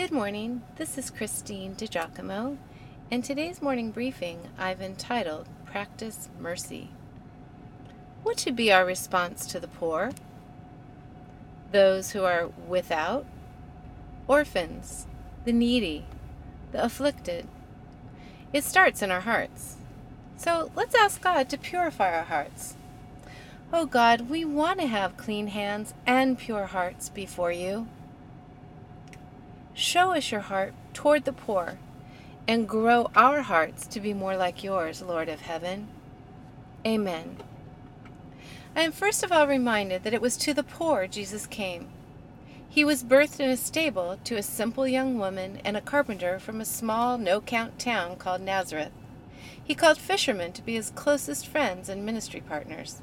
Good morning. This is Christine DiGiacomo. In today's morning briefing, I've entitled Practice Mercy. What should be our response to the poor? Those who are without? Orphans, the needy, the afflicted. It starts in our hearts. So let's ask God to purify our hearts. Oh God, we want to have clean hands and pure hearts before you. Show us your heart toward the poor and grow our hearts to be more like yours, Lord of heaven. Amen. I am first of all reminded that it was to the poor Jesus came. He was birthed in a stable to a simple young woman and a carpenter from a small, no count town called Nazareth. He called fishermen to be his closest friends and ministry partners.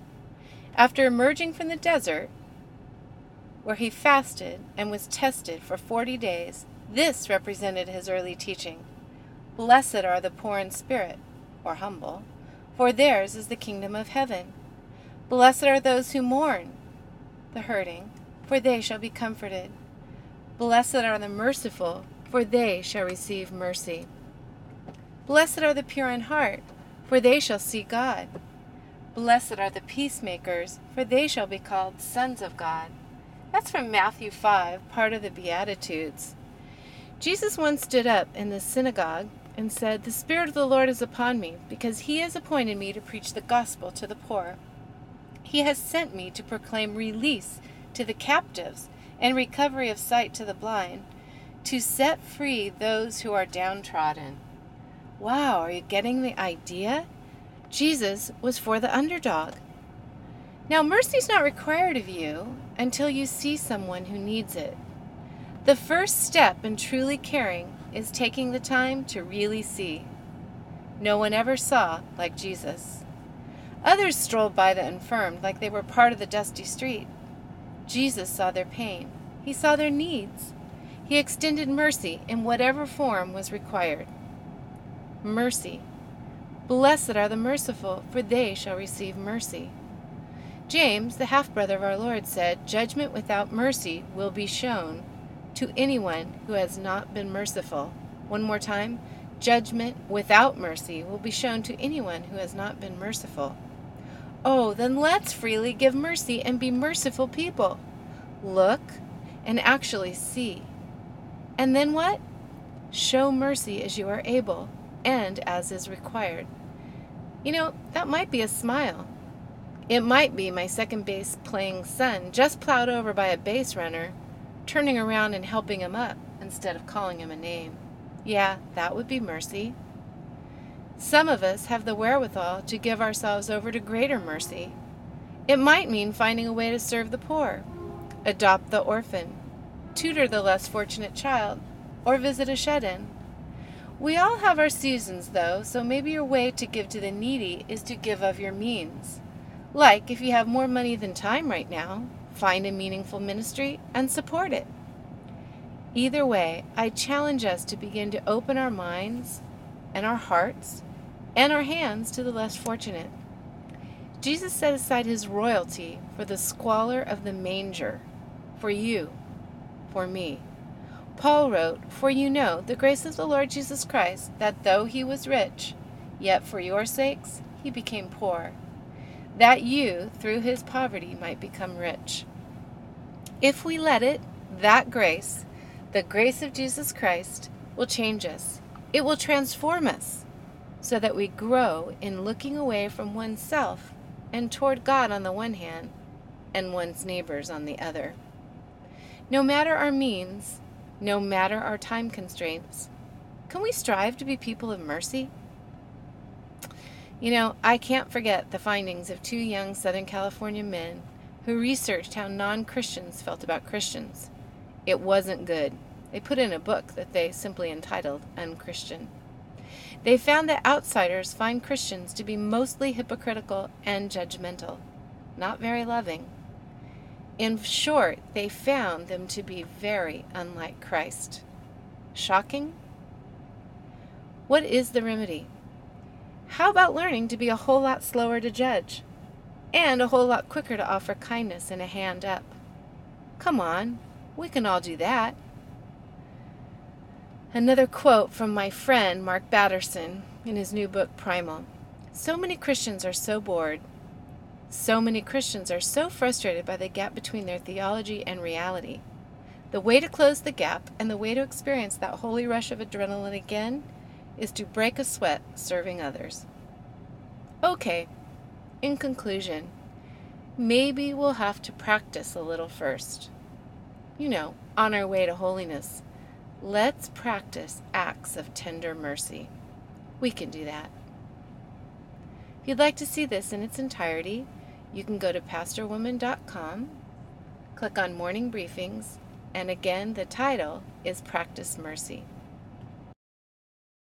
After emerging from the desert, where he fasted and was tested for forty days, this represented his early teaching. Blessed are the poor in spirit, or humble, for theirs is the kingdom of heaven. Blessed are those who mourn, the hurting, for they shall be comforted. Blessed are the merciful, for they shall receive mercy. Blessed are the pure in heart, for they shall see God. Blessed are the peacemakers, for they shall be called sons of God. That's from Matthew 5, part of the Beatitudes. Jesus once stood up in the synagogue and said, The Spirit of the Lord is upon me, because he has appointed me to preach the gospel to the poor. He has sent me to proclaim release to the captives and recovery of sight to the blind, to set free those who are downtrodden. Wow, are you getting the idea? Jesus was for the underdog. Now, mercy is not required of you until you see someone who needs it. The first step in truly caring is taking the time to really see. No one ever saw like Jesus. Others strolled by the infirmed like they were part of the dusty street. Jesus saw their pain. He saw their needs. He extended mercy in whatever form was required. Mercy Blessed are the merciful, for they shall receive mercy. James, the half brother of our Lord, said, Judgment without mercy will be shown to anyone who has not been merciful. One more time. Judgment without mercy will be shown to anyone who has not been merciful. Oh, then let's freely give mercy and be merciful people. Look and actually see. And then what? Show mercy as you are able and as is required. You know, that might be a smile. It might be my second base playing son just plowed over by a base runner, turning around and helping him up instead of calling him a name. Yeah, that would be mercy. Some of us have the wherewithal to give ourselves over to greater mercy. It might mean finding a way to serve the poor, adopt the orphan, tutor the less fortunate child, or visit a shed in. We all have our seasons, though, so maybe your way to give to the needy is to give of your means. Like, if you have more money than time right now, find a meaningful ministry and support it. Either way, I challenge us to begin to open our minds and our hearts and our hands to the less fortunate. Jesus set aside his royalty for the squalor of the manger, for you, for me. Paul wrote, For you know the grace of the Lord Jesus Christ, that though he was rich, yet for your sakes he became poor, that you, through his poverty, might become rich. If we let it, that grace, the grace of Jesus Christ, will change us. It will transform us so that we grow in looking away from oneself and toward God on the one hand and one's neighbors on the other. No matter our means, no matter our time constraints. Can we strive to be people of mercy? You know, I can't forget the findings of two young Southern California men who researched how non Christians felt about Christians. It wasn't good. They put in a book that they simply entitled Unchristian. They found that outsiders find Christians to be mostly hypocritical and judgmental, not very loving. In short, they found them to be very unlike Christ. Shocking? What is the remedy? How about learning to be a whole lot slower to judge and a whole lot quicker to offer kindness and a hand up? Come on, we can all do that. Another quote from my friend Mark Batterson in his new book Primal. So many Christians are so bored. So many Christians are so frustrated by the gap between their theology and reality. The way to close the gap and the way to experience that holy rush of adrenaline again is to break a sweat serving others. Okay, in conclusion, maybe we'll have to practice a little first. You know, on our way to holiness, let's practice acts of tender mercy. We can do that. If you'd like to see this in its entirety, you can go to pastorwoman.com, click on Morning Briefings, and again, the title is Practice Mercy.